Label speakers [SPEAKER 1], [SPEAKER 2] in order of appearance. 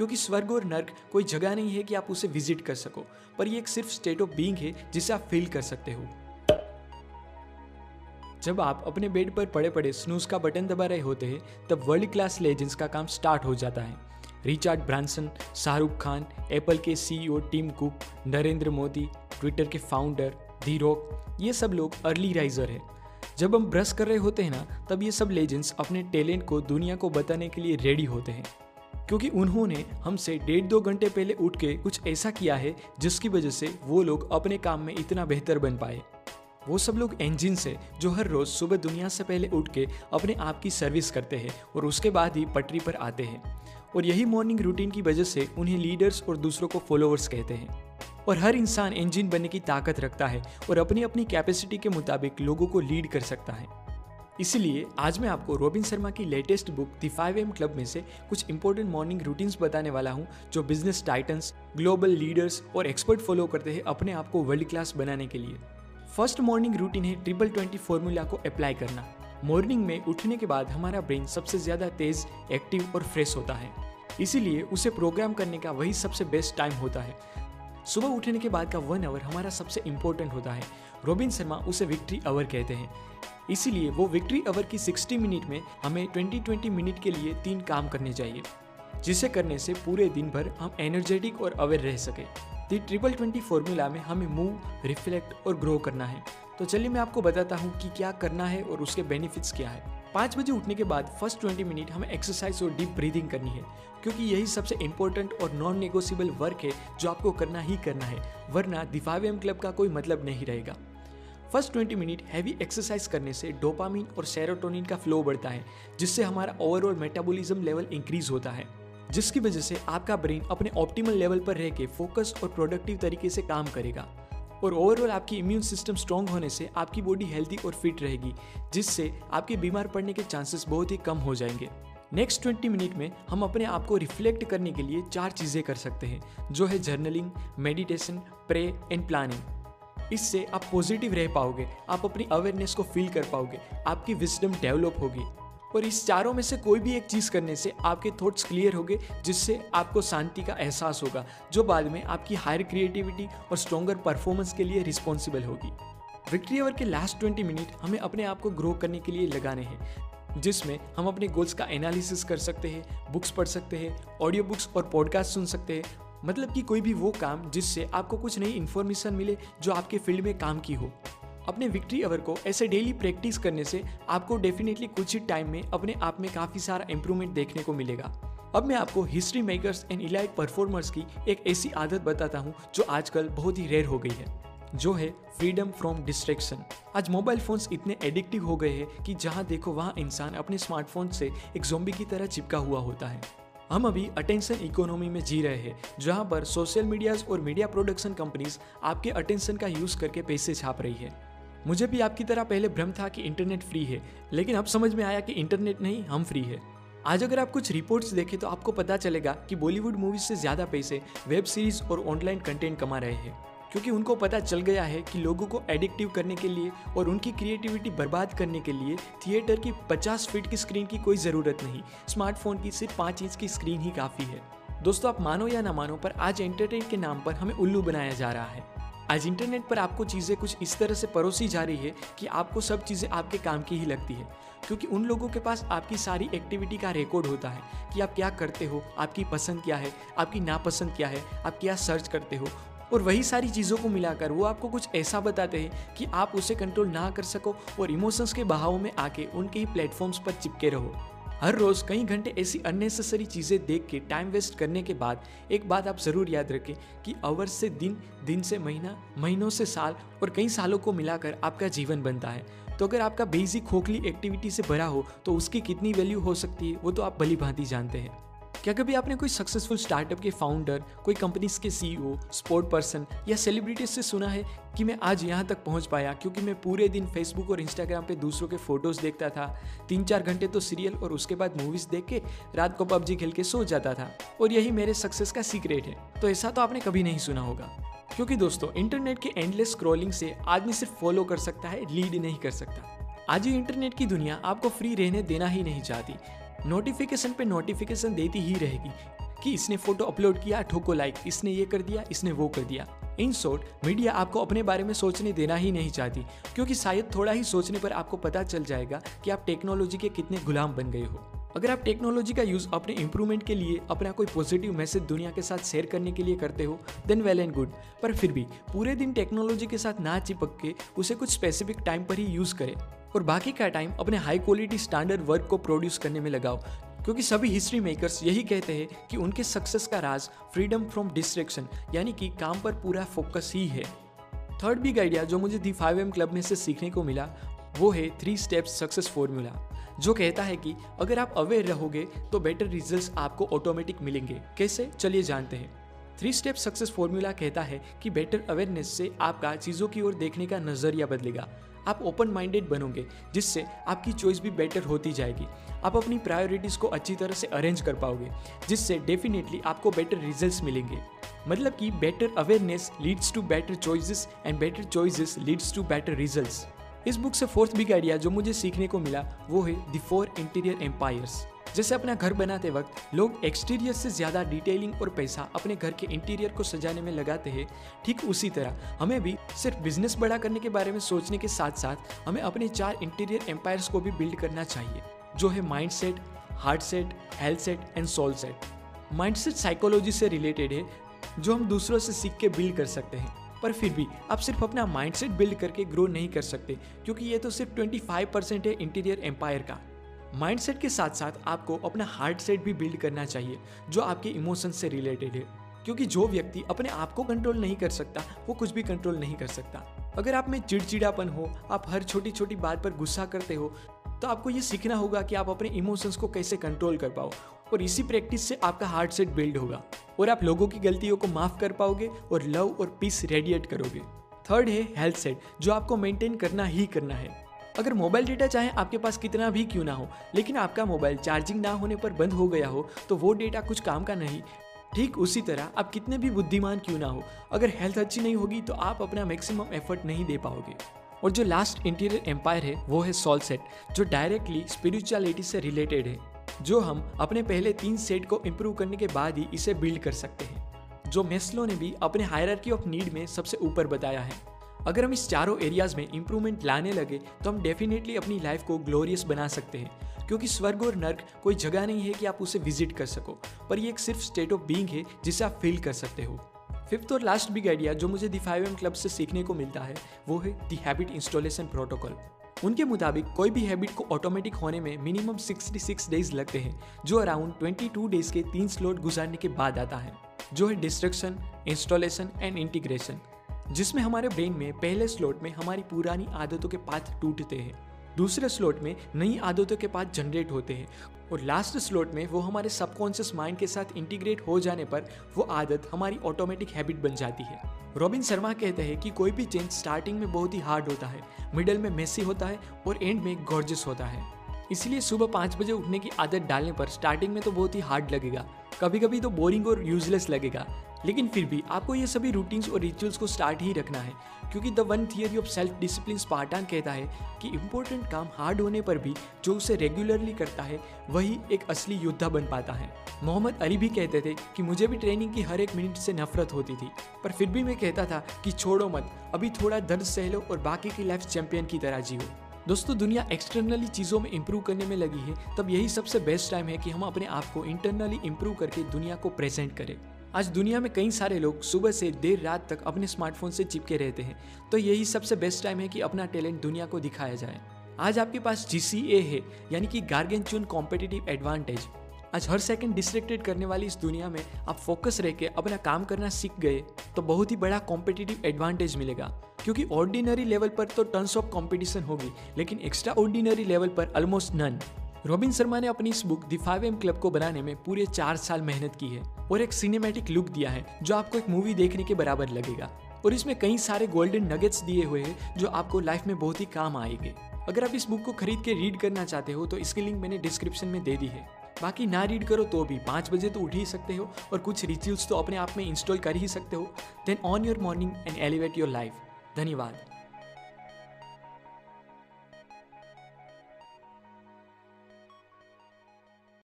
[SPEAKER 1] क्योंकि स्वर्ग और नर्क कोई जगह नहीं है कि आप उसे विज़िट कर सको, पर ये एक सिर्फ़ स्टेट ऑफ़ बीइंग है जिसे आप फील कर सकते हो। जब आप अपने बेड पर पड़े पड़े स्नूज का बटन दबा रहे होते हैं, तब वर्ल्ड क्लास लेजेंड्स का काम स्टार्ट हो जाता है। Richard Branson Shahrukh Khan Apple के CEO Tim Cook Narendra Modi Twitter के फाउंडर धी रॉक ये सब लोग अर्ली राइजर है। जब हम ब्रश कर रहे होते हैं ना, तब ये सब लेजेंड्स अपने टैलेंट को, दुनिया को बताने के लिए रेडी होते हैं। क्योंकि उन्होंने हमसे डेढ़ दो घंटे पहले उठ के कुछ ऐसा किया है, जिसकी वजह से वो लोग अपने काम में इतना बेहतर बन पाए। वो सब लोग इंजिन से, जो हर रोज सुबह दुनिया से पहले उठ के अपने आप की सर्विस करते हैं और उसके बाद ही पटरी पर आते हैं। और यही मॉर्निंग रूटीन की वजह से उन्हें लीडर्स और दूसरों को फॉलोअर्स कहते हैं। और हर इंसान इंजिन बनने की ताकत रखता है और अपनी अपनी कैपेसिटी के मुताबिक लोगों को लीड कर सकता है। इसलिए आज मैं आपको रोबिन शर्मा की latest book the five AM club में से कुछ इंपॉर्टेंट मॉर्निंग रूटीन्स बताने वाला हूँ, जो बिज़नेस टाइटन्स ग्लोबल लीडर्स और एक्सपर्ट फॉलो करते हैं अपने आप को वर्ल्ड क्लास बनाने के लिए। फ़र्स्ट मॉर्निंग रूटीन है ट्रिपल ट्वेंटी फॉर्मूला को अप्लाई करना। मॉर्निंग में उठने के बाद हमारा ब्रेन सबसे ज़्यादा तेज एक्टिव और फ्रेश होता है। इसीलिए उसे प्रोग्राम करने का वही सबसे बेस्ट टाइम होता है। सुबह उठने के बाद का वन आवर हमारा सबसे इम्पोर्टेंट होता है। रोबिन शर्मा उसे विक्ट्री आवर कहते हैं। इसीलिए वो विक्ट्री आवर की 60 मिनट में हमें 20-20 मिनट के लिए तीन काम करने चाहिए, जिसे करने से पूरे दिन भर हम एनर्जेटिक और अवेयर रह सके। दी ट्रिपल ट्वेंटी फॉर्मूला में हमें मूव रिफ्लेक्ट और ग्रो करना है। तो चलिए मैं आपको बताता हूँ कि क्या करना है और उसके बेनिफिट्स क्या है। पाँच बजे उठने के बाद फ़र्स्ट ट्वेंटी मिनट हमें एक्सरसाइज और डीप ब्रीदिंग करनी है, क्योंकि यही सबसे इंपॉर्टेंट और नॉन नेगोशियबल वर्क है जो आपको करना ही करना है, वरना दिफावे एम क्लब का कोई मतलब नहीं रहेगा। फ़र्स्ट 20 मिनट हैवी एक्सरसाइज करने से डोपामिन और सेरोटोनिन का फ्लो बढ़ता है, जिससे हमारा ओवरऑल मेटाबॉलिज्म लेवल इंक्रीज होता है, जिसकी वजह से आपका ब्रेन अपने ऑप्टिमल लेवल पर रह के फोकस और प्रोडक्टिव तरीके से काम करेगा। और ओवरऑल आपकी इम्यून सिस्टम स्ट्रॉन्ग होने से आपकी बॉडी हेल्दी और फिट रहेगी, जिससे आपके बीमार पड़ने के चांसेस बहुत ही कम हो जाएँगे। नेक्स्ट ट्वेंटी मिनट में हम अपने आप को रिफ्लेक्ट करने के लिए चार चीज़ें कर सकते हैं, जो है journaling meditation pray and planning इससे आप पॉजिटिव रह पाओगे, आप अपनी अवेयरनेस को फील कर पाओगे, आपकी विजडम डेवलप होगी। और इस चारों में से कोई भी एक चीज़ करने से आपके थॉट्स क्लियर होंगे, जिससे आपको शांति का एहसास होगा, जो बाद में आपकी हायर क्रिएटिविटी और स्ट्रॉन्गर परफॉर्मेंस के लिए रिस्पॉन्सिबल होगी। विक्ट्री ओवर के लास्ट ट्वेंटी मिनट हमें अपने आप को ग्रो करने के लिए लगाने हैं, जिसमें हम अपने गोल्स का एनालिसिस कर सकते हैं बुक्स पढ़ सकते हैं ऑडियो बुक्स और पॉडकास्ट सुन सकते हैं मतलब कि कोई भी वो काम जिससे आपको कुछ नई इन्फॉर्मेशन मिले जो आपके फ़ील्ड में काम की हो। अपने विक्ट्री अवर को ऐसे डेली प्रैक्टिस करने से आपको डेफिनेटली कुछ ही टाइम में अपने आप में काफ़ी सारा इम्प्रूवमेंट देखने को मिलेगा। अब मैं आपको history makers and elite performers की एक ऐसी आदत बताता हूँ जो आजकल बहुत ही रेयर हो गई है, जो है फ्रीडम फ्रॉम डिस्ट्रैक्शन आज मोबाइल फोन्स इतने एडिक्टिव हो गए हैं कि जहाँ देखो वहाँ इंसान अपने स्मार्टफ़ोन से एक जोम्बी की तरह चिपका हुआ होता है। हम अभी अटेंशन इकोनॉमी में जी रहे हैं, जहाँ पर सोशल मीडियाज और मीडिया प्रोडक्शन कंपनीज़ आपके अटेंशन का यूज़ करके पैसे छाप रही है। मुझे भी आपकी तरह पहले भ्रम था कि इंटरनेट फ्री है, लेकिन अब समझ में आया कि इंटरनेट नहीं, हम फ्री है। आज अगर आप कुछ रिपोर्ट्स देखें तो आपको पता चलेगा कि बॉलीवुड मूवीज़ से ज़्यादा पैसे वेब सीरीज़ और ऑनलाइन कंटेंट कमा रहे हैं। क्योंकि उनको पता चल गया है कि लोगों को एडिक्टिव करने के लिए और उनकी क्रिएटिविटी बर्बाद करने के लिए थिएटर की 50 फीट की स्क्रीन की कोई ज़रूरत नहीं। स्मार्टफ़ोन की सिर्फ़ पाँच इंच की स्क्रीन ही काफ़ी है। दोस्तों, आप मानो या ना मानो, पर आज एंटरटेन के नाम पर हमें उल्लू बनाया जा रहा है। आज इंटरनेट पर आपको चीज़ें कुछ इस तरह से परोसी जा रही है कि आपको सब चीज़ें आपके काम की ही लगती है। क्योंकि उन लोगों के पास आपकी सारी एक्टिविटी का रिकॉर्ड होता है कि आप क्या करते हो, आपकी पसंद क्या है, आपकी नापसंद क्या है, आप क्या सर्च करते हो। और वही सारी चीज़ों को मिलाकर वो आपको कुछ ऐसा बताते हैं कि आप उसे कंट्रोल ना कर सको और इमोशंस के बहाव में आके उनके ही प्लेटफॉर्म्स पर चिपके रहो। हर रोज़ कई घंटे ऐसी अननेसेसरी चीज़ें देख के टाइम वेस्ट करने के बाद एक बात आप ज़रूर याद रखें कि आवर्स से दिन दिन से महीना, महीनों से साल और कई सालों को मिलाकर आपका जीवन बनता है। तो अगर आपका बेसिक खोखली एक्टिविटी से भरा हो तो उसकी कितनी वैल्यू हो सकती है, वो तो आप भली भांति जानते हैं। क्या कभी आपने कोई सक्सेसफुल स्टार्टअप के फाउंडर कोई कंपनीज़ के सीईओ स्पोर्ट पर्सन या सेलिब्रिटीज से सुना है कि मैं आज यहाँ तक पहुँच पाया? क्योंकि मैं पूरे दिन फेसबुक और इंस्टाग्राम पे दूसरों के फ़ोटोज़ देखता था। तीन चार घंटे तो सीरियल और उसके बाद मूवीज़ देख के रात को पबजी खेल के सो जाता था। और यही मेरे सक्सेस का सीक्रेट है। तो ऐसा तो आपने कभी नहीं सुना होगा। क्योंकि दोस्तों इंटरनेट के एंडलेस स्क्रॉलिंग से आदमी सिर्फ़ फॉलो कर सकता है लीड नहीं कर सकता। आज ही इंटरनेट की दुनिया आपको फ्री रहने देना ही नहीं चाहती। नोटिफिकेशन पे नोटिफिकेशन देती ही रहेगी कि इसने फ़ोटो अपलोड किया, ठोको लाइक इसने ये कर दिया, इसने वो कर दिया। इन शॉर्ट मीडिया आपको अपने बारे में सोचने देना ही नहीं चाहती, क्योंकि शायद थोड़ा ही सोचने पर आपको पता चल जाएगा कि आप टेक्नोलॉजी के कितने गुलाम बन गए हो। अगर आप टेक्नोलॉजी का यूज़ अपने इंप्रूवमेंट के लिए, अपना कोई पॉजिटिव मैसेज दुनिया के साथ शेयर करने के लिए करते हो देन वेल एंड गुड पर फिर भी, पूरे दिन टेक्नोलॉजी के साथ ना चिपक के, उसे कुछ स्पेसिफिक टाइम पर ही यूज़ करें। और बाकी का टाइम अपने हाई क्वालिटी स्टैंडर्ड वर्क को प्रोड्यूस करने में लगाओ। क्योंकि सभी हिस्ट्री मेकर्स यही कहते हैं कि उनके सक्सेस का राज फ्रीडम फ्रॉम डिस्ट्रेक्शन यानी कि काम पर पूरा फोकस ही है। थर्ड बिग आइडिया जो मुझे दी फाइव एम क्लब में से सीखने को मिला, वो है थ्री स्टेप्स सक्सेस फॉर्मूला जो कहता है कि अगर आप अवेयर रहोगे तो बेटर रिजल्ट्स आपको ऑटोमेटिक मिलेंगे। कैसे? चलिए जानते हैं। थ्री स्टेप सक्सेस फॉर्मूला कहता है कि बेटर अवेयरनेस से आपका चीज़ों की ओर देखने का नज़रिया बदलेगा। आप ओपन माइंडेड बनोगे, जिससे आपकी चॉइस भी बेटर होती जाएगी। आप अपनी प्रायोरिटीज़ को अच्छी तरह से अरेंज कर पाओगे, जिससे डेफिनेटली आपको बेटर रिजल्ट्स मिलेंगे। मतलब कि better awareness leads to better choices and better choices leads to better results इस बुक से फोर्थ बिग आइडिया जो मुझे सीखने को मिला, वो है द फोर इंटीरियर एम्पायर्स जैसे अपना घर बनाते वक्त लोग एक्सटीरियर से ज़्यादा डिटेलिंग और पैसा अपने घर के इंटीरियर को सजाने में लगाते हैं। ठीक उसी तरह, हमें भी सिर्फ़ बिज़नेस बड़ा करने के बारे में सोचने के साथ साथ हमें अपने चार इंटीरियर एम्पायर्स को भी बिल्ड करना चाहिए, जो है mind set heart set health set and soul set mind set psychology से रिलेटेड है, जो हम दूसरों से सीख के बिल्ड कर सकते हैं। पर फिर भी आप सिर्फ़ अपना माइंडसेट बिल्ड करके ग्रो नहीं कर सकते, क्योंकि ये तो सिर्फ़ 25 परसेंट है इंटीरियर एम्पायर का। माइंडसेट के साथ साथ आपको अपना हार्ट सेट भी बिल्ड करना चाहिए, जो आपके इमोशन से रिलेटेड है। क्योंकि जो व्यक्ति अपने आप को कंट्रोल नहीं कर सकता, वो कुछ भी कंट्रोल नहीं कर सकता। अगर आप में चिड़चिड़ापन हो, आप हर छोटी छोटी बात पर गुस्सा करते हो तो आपको ये सीखना होगा कि आप अपने इमोशंस को कैसे कंट्रोल कर पाओ। और इसी प्रैक्टिस से आपका हार्ट सेट बिल्ड होगा। और आप लोगों की गलतियों को माफ़ कर पाओगे और लव और पीस रेडिएट करोगे। थर्ड है हेल्थ सेट जो आपको मेंटेन करना ही करना है। अगर मोबाइल डेटा चाहे, आपके पास कितना भी क्यों ना हो, लेकिन आपका मोबाइल चार्जिंग ना होने पर बंद हो गया हो तो वो डेटा कुछ काम का नहीं। ठीक उसी तरह, आप कितने भी बुद्धिमान क्यों ना हो, अगर हेल्थ अच्छी नहीं होगी तो आप अपना मैक्सिमम एफर्ट नहीं दे पाओगे। और जो लास्ट इंटीरियर एम्पायर है, वो है सॉल सेट जो डायरेक्टली स्पिरिचुअलिटी से रिलेटेड है, जो हम अपने पहले तीन सेट को इम्प्रूव करने के बाद ही इसे बिल्ड कर सकते हैं, जो मेस्लो ने भी अपने हायरार्की ऑफ़ नीड में सबसे ऊपर बताया है। अगर हम इस चारों एरियाज़ में इम्प्रूवमेंट लाने लगे तो हम डेफिनेटली अपनी लाइफ को ग्लोरियस बना सकते हैं, क्योंकि स्वर्ग और नर्क कोई जगह नहीं है कि आप उसे विज़िट कर सको, पर ये एक सिर्फ़ स्टेट ऑफ़ बीइंग है जिसे आप फील कर सकते हो। फिफ्थ और लास्ट बिग आइडिया जो मुझे दी फाइव एम क्लब से सीखने को मिलता है, वो है दी हैबिट इंस्टॉलेशन प्रोटोकॉल उनके मुताबिक कोई भी हैबिट को ऑटोमेटिक होने में मिनिमम 66 डेज़ लगते हैं, जो अराउंड 22 डेज़ के तीन स्लॉट गुजारने के बाद आता है, जो है डिस्ट्रक्शन इंस्टॉलेशन एंड इंटीग्रेशन जिसमें हमारे ब्रेन में पहले स्लॉट में हमारी पुरानी आदतों के पाथ टूटते हैं। दूसरे स्लॉट में नई आदतों के पास जनरेट होते हैं। और लास्ट स्लॉट में वो हमारे सबकॉन्शियस माइंड के साथ इंटीग्रेट हो जाने पर वो आदत हमारी ऑटोमेटिक हैबिट बन जाती है। रॉबिन शर्मा कहते हैं कि कोई भी चेंज स्टार्टिंग में बहुत ही हार्ड होता है मिडल में मेसी होता है और एंड में गॉर्जिस होता है। इसलिए सुबह पाँच बजे उठने की आदत डालने पर स्टार्टिंग में तो बहुत ही हार्ड लगेगा। कभी कभी तो बोरिंग और यूजलेस लगेगा। लेकिन फिर भी आपको ये सभी रूटीन्स और रिचुअल्स को स्टार्ट ही रखना है, क्योंकि the one theory of self discipline Spartan कहता है कि इम्पोर्टेंट काम हार्ड होने पर भी जो उसे रेगुलरली करता है, वही एक असली योद्धा बन पाता है। मोहम्मद अली भी कहते थे कि मुझे भी ट्रेनिंग की हर एक मिनट से नफरत होती थी, पर फिर भी मैं कहता था कि छोड़ो मत, अभी थोड़ा दर्द सह लो और बाकी की लाइफ चैंपियन की तरह जियो। दोस्तों, दुनिया एक्सटर्नली चीज़ों में इंप्रूव करने में लगी है, तब यही सबसे बेस्ट टाइम है कि हम अपने आप को इंटरनली इम्प्रूव करके दुनिया को प्रेजेंट करें। आज दुनिया में कई सारे लोग सुबह से देर रात तक अपने स्मार्टफ़ोन से चिपके रहते हैं तो यही सबसे बेस्ट टाइम है कि अपना टैलेंट दुनिया को दिखाया जाए। आज आपके पास जीसीए है, यानी कि गार्गेन चुन कॉम्पिटिटिव एडवांटेज आज हर सेकंड डिस्ट्रेक्टेड करने वाली इस दुनिया में आप फोकस रह के अपना काम करना सीख गए तो बहुत ही बड़ा कॉम्पिटिटिव एडवांटेज मिलेगा। क्योंकि ऑर्डिनरी लेवल पर तो टर्न्स ऑफ़ कॉम्पिटिशन होगी, लेकिन एक्स्ट्रा ऑर्डिनरी लेवल पर ऑलमोस्ट नन रॉबिन शर्मा ने अपनी इस book the five AM club को बनाने में पूरे चार साल मेहनत की है और एक सिनेमेटिक लुक दिया है, जो आपको एक मूवी देखने के बराबर लगेगा। और इसमें कई सारे गोल्डन नगेट्स दिए हुए हैं, जो आपको लाइफ में बहुत ही काम आएँगे। अगर आप इस बुक को खरीद के रीड करना चाहते हो तो इसकी लिंक मैंने डिस्क्रिप्शन में दे दी है। बाकी ना रीड करो तो भी, पाँच बजे तो उठ ही सकते हो और कुछ रिचुअल्स तो अपने आप में इंस्टॉल कर ही सकते हो। Then own your morning and elevate your life धन्यवाद।